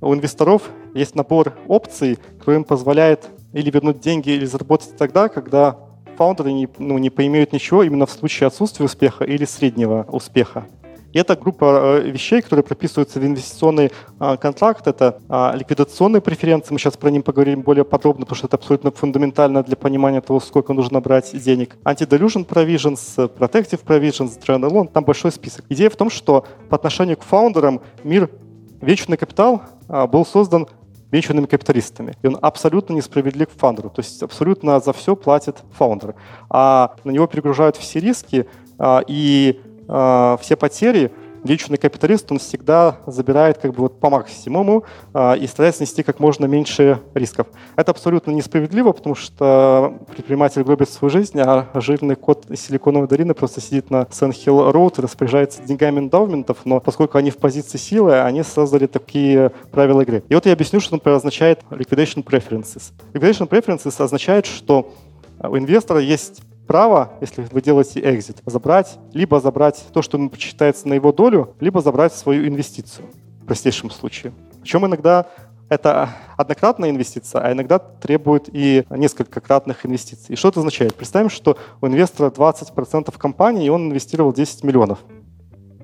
у инвесторов есть набор опций, который им позволяет или вернуть деньги, или заработать тогда, когда фаундеры не, ну, не поимеют ничего именно в случае отсутствия успеха или среднего успеха. И это группа э, вещей, которые прописываются в инвестиционный а, контракт. Это а, ликвидационные преференции. Мы сейчас про них поговорим более подробно, потому что это абсолютно фундаментально для понимания того, сколько нужно брать денег. Anti-delusion provisions, protective provisions, loan. Там большой список. Идея в том, что по отношению к фаундерам мир вечный капитал а, был создан венчурными капиталистами. И он абсолютно несправедлив к фаундеру. То есть абсолютно за все платит фаундер. А на него перегружают все риски, и э, все потери венчурный капиталист, он всегда забирает как бы вот по максимуму э, и старается нести как можно меньше рисков. Это абсолютно несправедливо, потому что предприниматель гробит свою жизнь, а жирный кот Силиконовой долины просто сидит на Сен-Хилл Роуд и распоряжается деньгами эндаументов, но поскольку они в позиции силы, они создали такие правила игры. И вот я объясню, что, например, означает liquidation preferences. Liquidation preferences означает, что у инвестора есть право, если вы делаете экзит, забрать, либо забрать то, что ему почитается на его долю, либо забрать свою инвестицию в простейшем случае. Причем иногда это однократная инвестиция, а иногда требует и несколько кратных инвестиций. И что это означает? Представим, что у инвестора 20% компании, и он инвестировал 10 миллионов.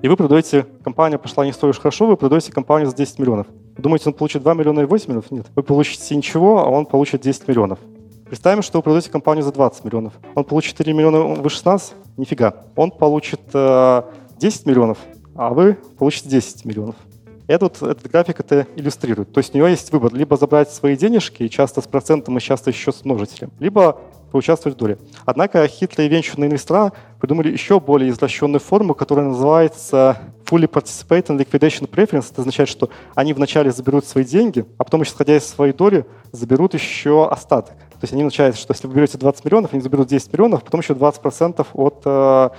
И вы продаете, компания пошла не столь уж хорошо, вы продаете компанию за 10 миллионов. Думаете, он получит 2 миллиона и 8 миллионов? Нет. Вы получите ничего, а он получит 10 миллионов. Представим, что вы продаете компанию за 20 миллионов. Он получит 4 миллиона, вы 16? Нифига. Он получит э, 10 миллионов, а вы получите 10 миллионов. Этот, этот график это иллюстрирует. То есть у него есть выбор. Либо забрать свои денежки, часто с процентом и часто еще с множителем, либо поучаствовать в доле. Однако хитрые венчурные инвестора придумали еще более изощренную форму, которая называется fully participate in liquidation preference. Это означает, что они вначале заберут свои деньги, а потом, исходя из своей доли, заберут еще остаток. То есть они начинают, что если вы берете 20 миллионов, они заберут 10 миллионов, потом еще 20% от, э,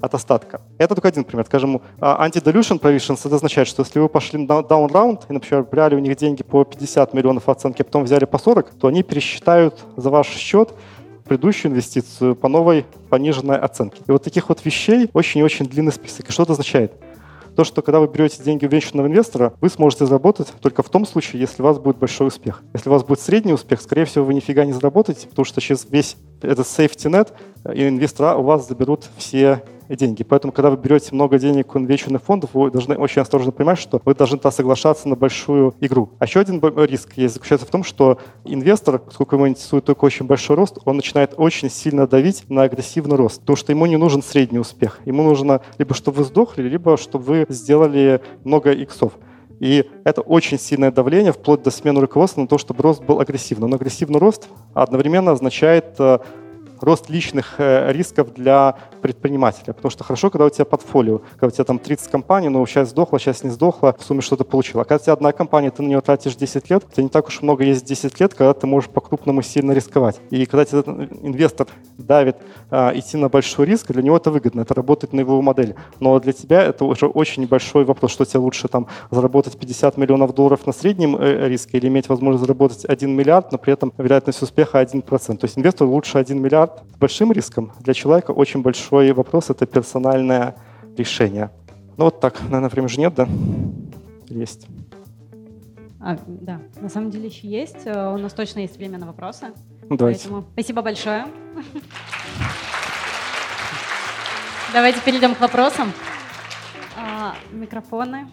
от остатка. Это только один пример. Скажем, anti-dilution provisions, это означает, что если вы пошли down round и, например, брали у них деньги по 50 миллионов оценки, а потом взяли по 40, то они пересчитают за ваш счет предыдущую инвестицию по новой пониженной оценке. И вот таких вот вещей очень и очень длинный список. И что это означает? То, что когда вы берете деньги у венчурного инвестора, вы сможете заработать только в том случае, если у вас будет большой успех. Если у вас будет средний успех, скорее всего, вы нифига не заработаете, потому что через весь этот safety net э, инвестора у вас заберут все деньги. Поэтому, когда вы берете много денег у венчурных фондов, вы должны очень осторожно понимать, что вы должны -то соглашаться на большую игру. А еще один риск есть заключается в том, что инвестор, поскольку ему интересует только очень большой рост, он начинает очень сильно давить на агрессивный рост, потому что ему не нужен средний успех. Ему нужно либо чтобы вы сдохли, либо чтобы вы сделали много иксов. И это очень сильное давление, вплоть до смены руководства на то, чтобы рост был агрессивным. Но агрессивный рост одновременно означает э, рост личных э, рисков для предпринимателя. Потому что хорошо, когда у тебя портфолио, когда у тебя там 30 компаний, но сейчас сдохла, сейчас не сдохла, в сумме что-то получила. А когда у тебя одна компания, ты на нее тратишь 10 лет, у тебя не так уж много есть 10 лет, когда ты можешь по-крупному сильно рисковать. И когда тебе инвестор давит а, идти на большой риск, для него это выгодно, это работает на его модели. Но для тебя это уже очень большой вопрос, что тебе лучше там заработать 50 миллионов долларов на среднем э, риске или иметь возможность заработать 1 миллиард, но при этом вероятность успеха 1%. То есть инвестору лучше 1 миллиард с большим риском. Для человека очень большой вопрос — это персональное решение. Ну вот так, наверное, времени же нет, да? Есть. А, да, на самом деле еще есть. Э, у нас точно есть время на вопросы. Ну, давайте. Поэтому спасибо большое. Давайте перейдем к вопросам. А, микрофоны.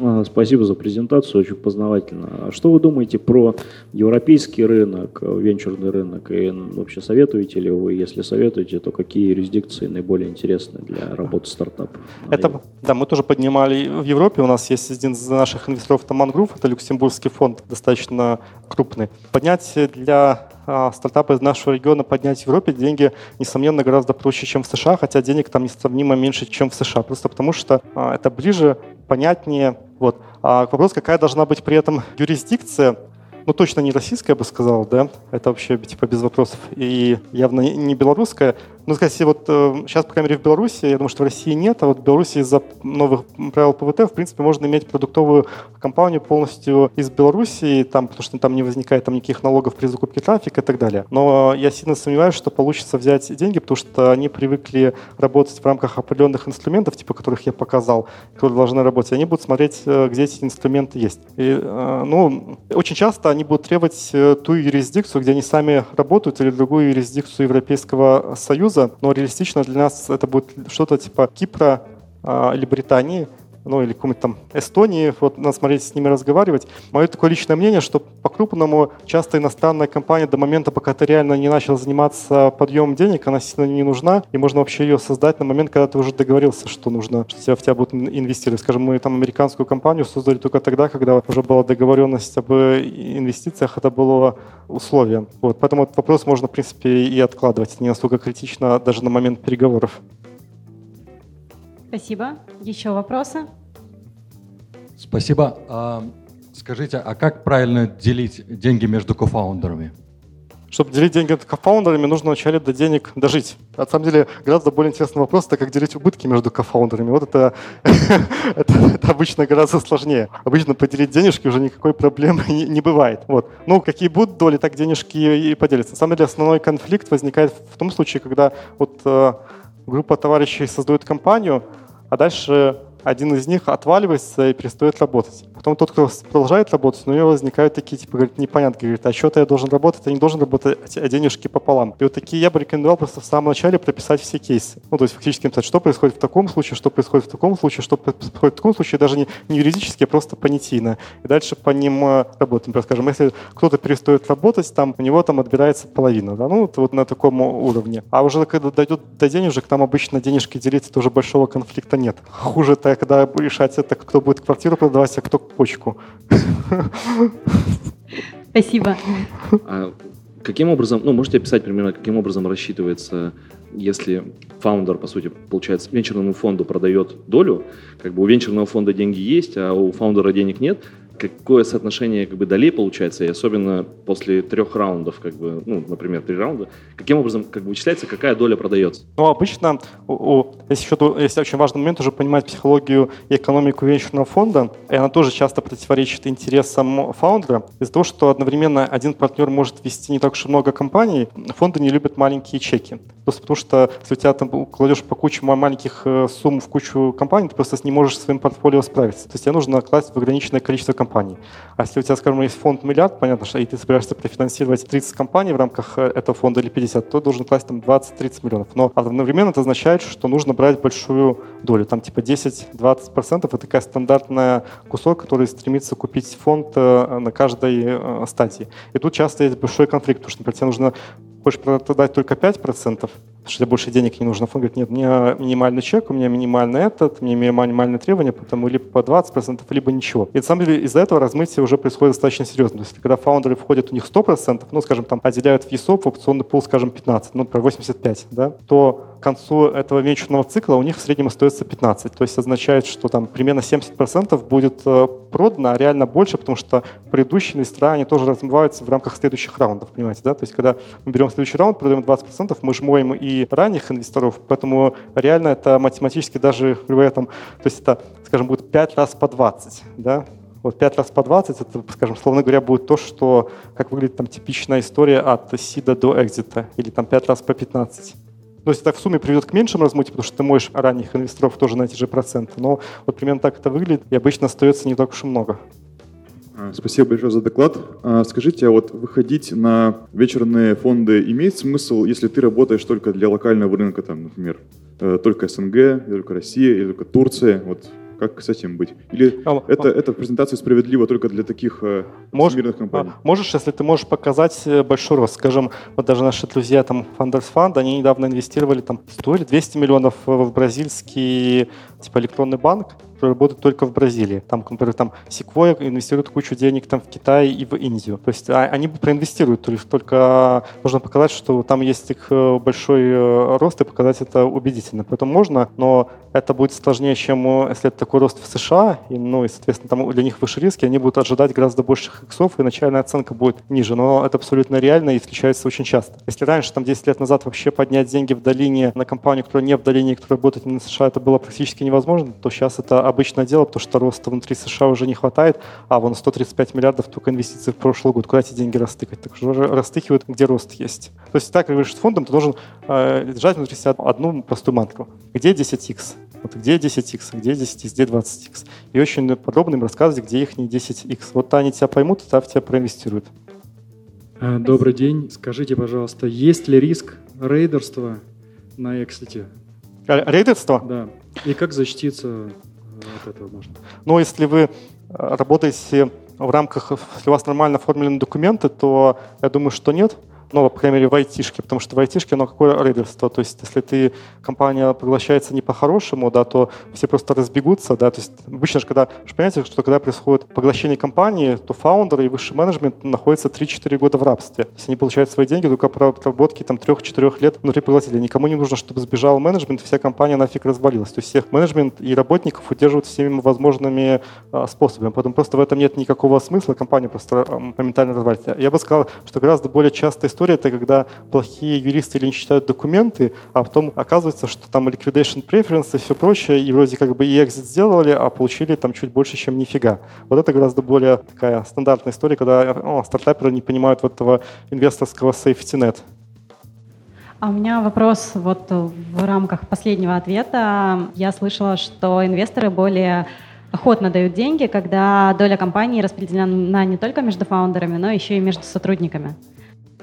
А, спасибо за презентацию, очень познавательно. А что вы думаете про европейский рынок, венчурный рынок? И вообще советуете ли вы, если советуете, то какие юрисдикции наиболее интересны для работы стартапа? Это, да, мы тоже поднимали в Европе. У нас есть один из наших инвесторов, Таман Групп, это люксембургский фонд, достаточно крупный. Поднять для а, стартапы из нашего региона поднять в Европе деньги, несомненно, гораздо проще, чем в США, хотя денег там несравнимо меньше, чем в США, просто потому что а, это ближе, понятнее. Вот. А вопрос, какая должна быть при этом юрисдикция, ну, точно не российская, я бы сказал, да, это вообще, типа, без вопросов, и явно не белорусская, ну, сказать, вот э, сейчас, по крайней мере, в Беларуси, я думаю, что в России нет, а вот в Беларуси из-за новых правил ПВТ, в принципе, можно иметь продуктовую компанию полностью из Беларуси, там, потому что там не возникает там никаких налогов при закупке трафика и так далее. Но я сильно сомневаюсь, что получится взять деньги, потому что они привыкли работать в рамках определенных инструментов, типа которых я показал, которые должны работать. Они будут смотреть, э, где эти инструменты есть. И, э, ну, очень часто они будут требовать ту юрисдикцию, где они сами работают, или другую юрисдикцию Европейского Союза, Союза, но реалистично для нас это будет что-то типа Кипра а, или Британии, ну или какой-нибудь там Эстонии, вот надо смотреть с ними разговаривать. Мое такое личное мнение, что по-крупному часто иностранная компания до момента, пока ты реально не начал заниматься подъемом денег, она сильно не нужна, и можно вообще ее создать на момент, когда ты уже договорился, что нужно, что в тебя будут инвестировать. Скажем, мы там американскую компанию создали только тогда, когда уже была договоренность об инвестициях, это было условие. Вот, поэтому этот вопрос можно, в принципе, и откладывать. Не настолько критично даже на момент переговоров. Спасибо. Еще вопросы? Спасибо. А, скажите, а как правильно делить деньги между кофаундерами? Чтобы делить деньги кофаундерами, нужно вначале до денег дожить. На самом деле, гораздо более интересный вопрос, это как делить убытки между кофаундерами. Вот это, это, это обычно гораздо сложнее. Обычно поделить денежки уже никакой проблемы не, не бывает. Вот. Ну, какие будут доли, так денежки и поделятся. На самом деле, основной конфликт возникает в том случае, когда вот э, группа товарищей создает компанию, а дальше один из них отваливается и перестает работать. Потом тот, кто продолжает работать, у него возникают такие, типа, говорит, непонятно, говорит, а что-то я должен работать, я не должен работать, а денежки пополам. И вот такие я бы рекомендовал просто в самом начале прописать все кейсы. Ну, то есть фактически написать, что происходит в таком случае, что происходит в таком случае, что происходит в таком случае, даже не, не юридически, а просто понятийно. И дальше по ним э, работать. Например, скажем, если кто-то перестает работать, там у него там отбирается половина, да, ну, вот, на таком уровне. А уже когда дойдет до денежек, там обычно денежки делить, тоже большого конфликта нет. Хуже это, когда решать это, кто будет квартиру продавать, а кто почку. Спасибо. А каким образом, ну, можете описать примерно, каким образом рассчитывается, если фаундер, по сути, получается, венчурному фонду продает долю, как бы у венчурного фонда деньги есть, а у фаундера денег нет, какое соотношение как бы долей получается, и особенно после трех раундов, как бы, ну, например, три раунда, каким образом как бы вычисляется, какая доля продается? Ну, обычно, у, у, если еще есть очень важный момент, уже понимать психологию и экономику венчурного фонда, и она тоже часто противоречит интересам фаундера, из-за того, что одновременно один партнер может вести не так уж и много компаний, фонды не любят маленькие чеки. Просто потому что если у тебя там кладешь по куче маленьких э, сумм в кучу компаний, ты просто не можешь своим портфолио справиться. То есть тебе нужно класть в ограниченное количество компаний компаний. А если у тебя, скажем, есть фонд миллиард, понятно, что и ты собираешься профинансировать 30 компаний в рамках э, этого фонда или 50, то должен класть там 20-30 миллионов. Но одновременно это означает, что нужно брать большую долю, там типа 10-20% это такая стандартная кусок, который стремится купить фонд э, на каждой э, стадии. И тут часто есть большой конфликт, потому что, например, тебе нужно хочешь продать только 5%, потому что больше денег не нужно. Фонд говорит, нет, меня минимальный чек, у меня минимальный этот, меня минимальные требования, поэтому либо по 20%, либо ничего. И на самом деле из-за этого размытие уже происходит достаточно серьезно. То есть когда фаундеры входят, у них 100%, ну, скажем, там отделяют в ESOP, в опционный пул, скажем, 15, ну, про 85, да, то концу этого месячного цикла у них в среднем остается 15. То есть означает, что там примерно 70% будет э, продано, а реально больше, потому что предыдущие инвесторы, они тоже размываются в рамках следующих раундов, понимаете, да? То есть когда мы берем следующий раунд, продаем 20%, мы жмоем и ранних инвесторов, поэтому реально это математически даже, говоря, там, то есть это, скажем, будет 5 раз по 20, да? Вот 5 раз по 20, это, скажем, словно говоря, будет то, что, как выглядит там типичная история от сида до экзита, или там 5 раз по 15. Ну, если так в сумме приведет к меньшему размытию, потому что ты можешь ранних инвесторов тоже на эти же проценты. Но вот примерно так это выглядит, и обычно остается не так уж и много. А, спасибо большое за доклад. А, скажите, а вот выходить на вечерные фонды имеет смысл, если ты работаешь только для локального рынка, там, например, э, только СНГ, только Россия, только Турция? Вот как с этим быть? Или а, это, а, эта презентация справедлива только для таких э, мож, мирных компаний? А, можешь, если ты можешь показать э, большой рост. Скажем, вот даже наши друзья там Funders Fund, они недавно инвестировали там 100 или 200 миллионов в бразильский типа электронный банк, который работает только в Бразилии. Там, например, там Sequoia инвестирует кучу денег там в Китай и в Индию. То есть а, они проинвестируют, только нужно показать, что там есть их э, большой э, рост и показать это убедительно. Поэтому можно, но это будет сложнее, чем э, если это такой рост в США, и, ну и, соответственно, там для них выше риски, они будут ожидать гораздо больших иксов, и начальная оценка будет ниже. Но это абсолютно реально и встречается очень часто. Если раньше, там 10 лет назад, вообще поднять деньги в долине на компанию, которая не в долине, которая работает не на США, это было практически невозможно, то сейчас это обычное дело, потому что роста внутри США уже не хватает, а вон 135 миллиардов только инвестиций в прошлый год. Куда эти деньги растыкать? Так что растыкивают, где рост есть. То есть так, как говоришь, с фондом ты должен э, держать внутри себя одну простую мантру. Где 10x? Вот где 10x, где 10x, где 20x. И очень подробно им рассказывать, где их не 10x. Вот они тебя поймут, и в тебя проинвестируют. А, добрый день. Скажите, пожалуйста, есть ли риск рейдерства на эксите? Рейдерство? Да. И как защититься от этого можно? Ну, если вы э, работаете в рамках, если у вас нормально оформлены документы, то я думаю, что нет. Ну, по крайней мере, в айтишке, потому что в айтишке оно какое рейдерство, то есть если ты, компания поглощается не по-хорошему, да, то все просто разбегутся, да, то есть обычно же, когда, вы понимаете, что когда происходит поглощение компании, то фаундеры и высший менеджмент находятся 3-4 года в рабстве. Есть они получают свои деньги только по отработке там 3-4 лет внутри поглотителя. Никому не нужно, чтобы сбежал менеджмент, вся компания нафиг развалилась. То есть всех менеджмент и работников удерживают всеми возможными а, способами. Поэтому просто в этом нет никакого смысла, компания просто а, моментально развалится. Я бы сказал, что гораздо более частая история это когда плохие юристы или не читают документы, а потом оказывается, что там liquidation preference и все прочее, и вроде как бы и экзит сделали, а получили там чуть больше, чем нифига. Вот это гораздо более такая стандартная история, когда о, стартаперы не понимают вот этого инвесторского net. А у меня вопрос вот в рамках последнего ответа. Я слышала, что инвесторы более охотно дают деньги, когда доля компании распределена не только между фаундерами, но еще и между сотрудниками.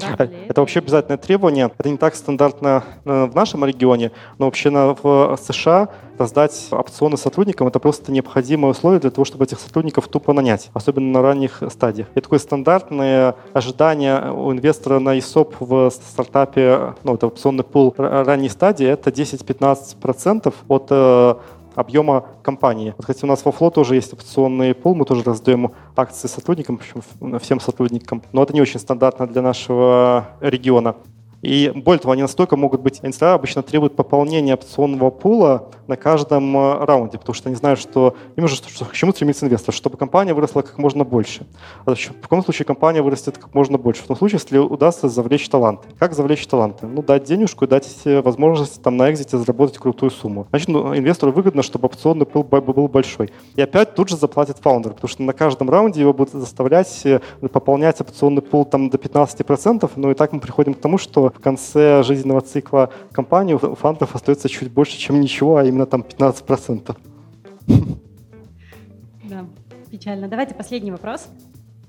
Это, это вообще обязательное требование. Это не так стандартно э, в нашем регионе, но вообще в США раздать опционы сотрудникам – это просто необходимое условие для того, чтобы этих сотрудников тупо нанять, особенно на ранних стадиях. И такое стандартное ожидание у инвестора на ESOP в стартапе, ну, это опционный пул ранней стадии, это 10-15% от э, объема компании. Вот, кстати, у нас во Фло тоже есть опционный пул, мы тоже раздаем акции сотрудникам, причем всем сотрудникам, но это не очень стандартно для нашего региона. И более того, они настолько могут быть, инвестора обычно требуют пополнения опционного пула на каждом э, раунде, потому что они знают, что им же что, к чему стремится инвестор, чтобы компания выросла как можно больше. А в каком случае компания вырастет как можно больше? В том случае, если удастся завлечь таланты. Как завлечь таланты? Ну, дать денежку и дать возможность там на экзите заработать крутую сумму. Значит, ну, инвестору выгодно, чтобы опционный пул был большой. И опять тут же заплатит фаундер, потому что на каждом раунде его будут заставлять э, пополнять опционный пул там до 15%, ну и так мы приходим к тому, что в конце жизненного цикла компании у фантов остается чуть больше, чем ничего, а именно там 15%. Да, печально. Давайте последний вопрос.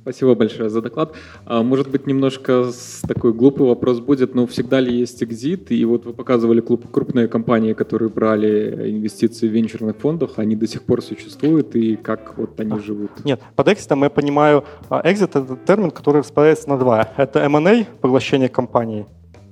Спасибо большое за доклад. А, может быть, немножко такой глупый вопрос будет, но всегда ли есть экзит? И вот вы показывали крупные компании, которые брали инвестиции в венчурных фондах, они до сих пор существуют, и как вот они живут? Нет, под экзитом я понимаю, экзит — это термин, который распадается на два. Это M&A, поглощение компании,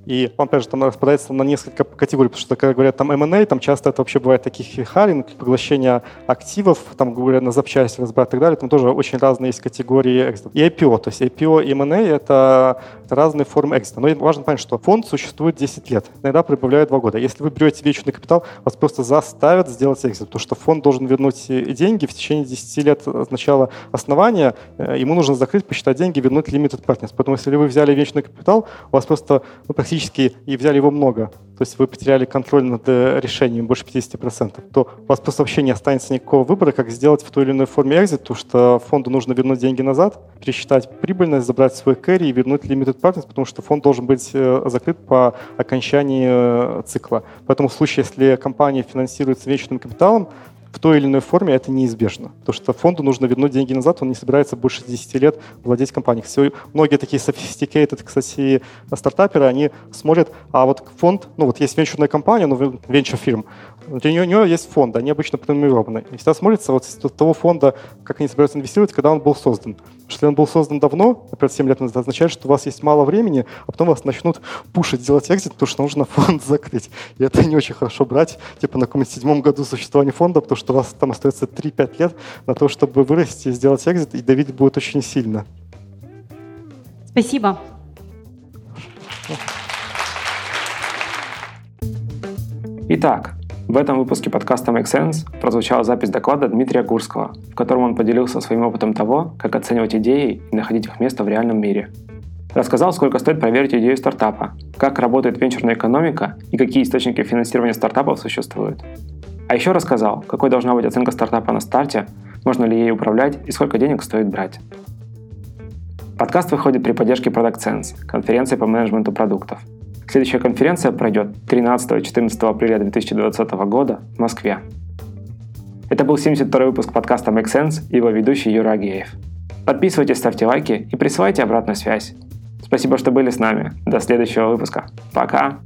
и он, же, там распадается на несколько категорий, потому что, когда говорят там M&A, там часто это вообще бывает таких харинг, поглощение активов, там, говорят, на запчасти разбирать и так далее, там тоже очень разные есть категории экзитов. И IPO, то есть IPO и M&A — это, это разные формы экзита. Но важно понять, что фонд существует 10 лет, иногда прибавляет 2 года. Если вы берете вечный капитал, вас просто заставят сделать экзит, потому что фонд должен вернуть деньги в течение 10 лет с начала основания, э, ему нужно закрыть, посчитать деньги, вернуть limited partners. Поэтому если вы взяли вечный капитал, у вас просто ну, практически и взяли его много, то есть вы потеряли контроль над э, решением больше 50%, то у вас просто вообще не останется никакого выбора, как сделать в той или иной форме экзит, потому что фонду нужно вернуть деньги назад, пересчитать прибыльность, забрать свой кэри и вернуть limited partners, потому что фонд должен быть э, закрыт по окончании э, цикла. Поэтому в случае, если компания финансируется вечным капиталом, в той или иной форме это неизбежно. Потому что фонду нужно вернуть деньги назад, он не собирается больше 10 лет владеть компанией. Все, многие такие sophisticated, кстати, стартаперы, они смотрят, а вот фонд, ну вот есть венчурная компания, ну, венчур фирм, для нее, у нее есть фонд, они обычно пронумерованы. И всегда смотрится вот с того фонда, как они собираются инвестировать, когда он был создан. Если он был создан давно, например, 7 лет назад, означает, что у вас есть мало времени, а потом вас начнут пушить, делать экзит, потому что нужно фонд закрыть. И это не очень хорошо брать, типа на каком-нибудь седьмом году существования фонда, потому что у вас там остается 3-5 лет на то, чтобы вырасти и сделать экзит, и давить будет очень сильно. Спасибо. Итак, в этом выпуске подкаста Make Sense прозвучала запись доклада Дмитрия Гурского, в котором он поделился своим опытом того, как оценивать идеи и находить их место в реальном мире. Рассказал, сколько стоит проверить идею стартапа, как работает венчурная экономика и какие источники финансирования стартапов существуют. А еще рассказал, какой должна быть оценка стартапа на старте, можно ли ей управлять и сколько денег стоит брать. Подкаст выходит при поддержке Product Sense, конференции по менеджменту продуктов – Следующая конференция пройдет 13-14 апреля 2020 года в Москве. Это был 72-й выпуск подкаста Make Sense и его ведущий Юра Агеев. Подписывайтесь, ставьте лайки и присылайте обратную связь. Спасибо, что были с нами. До следующего выпуска. Пока!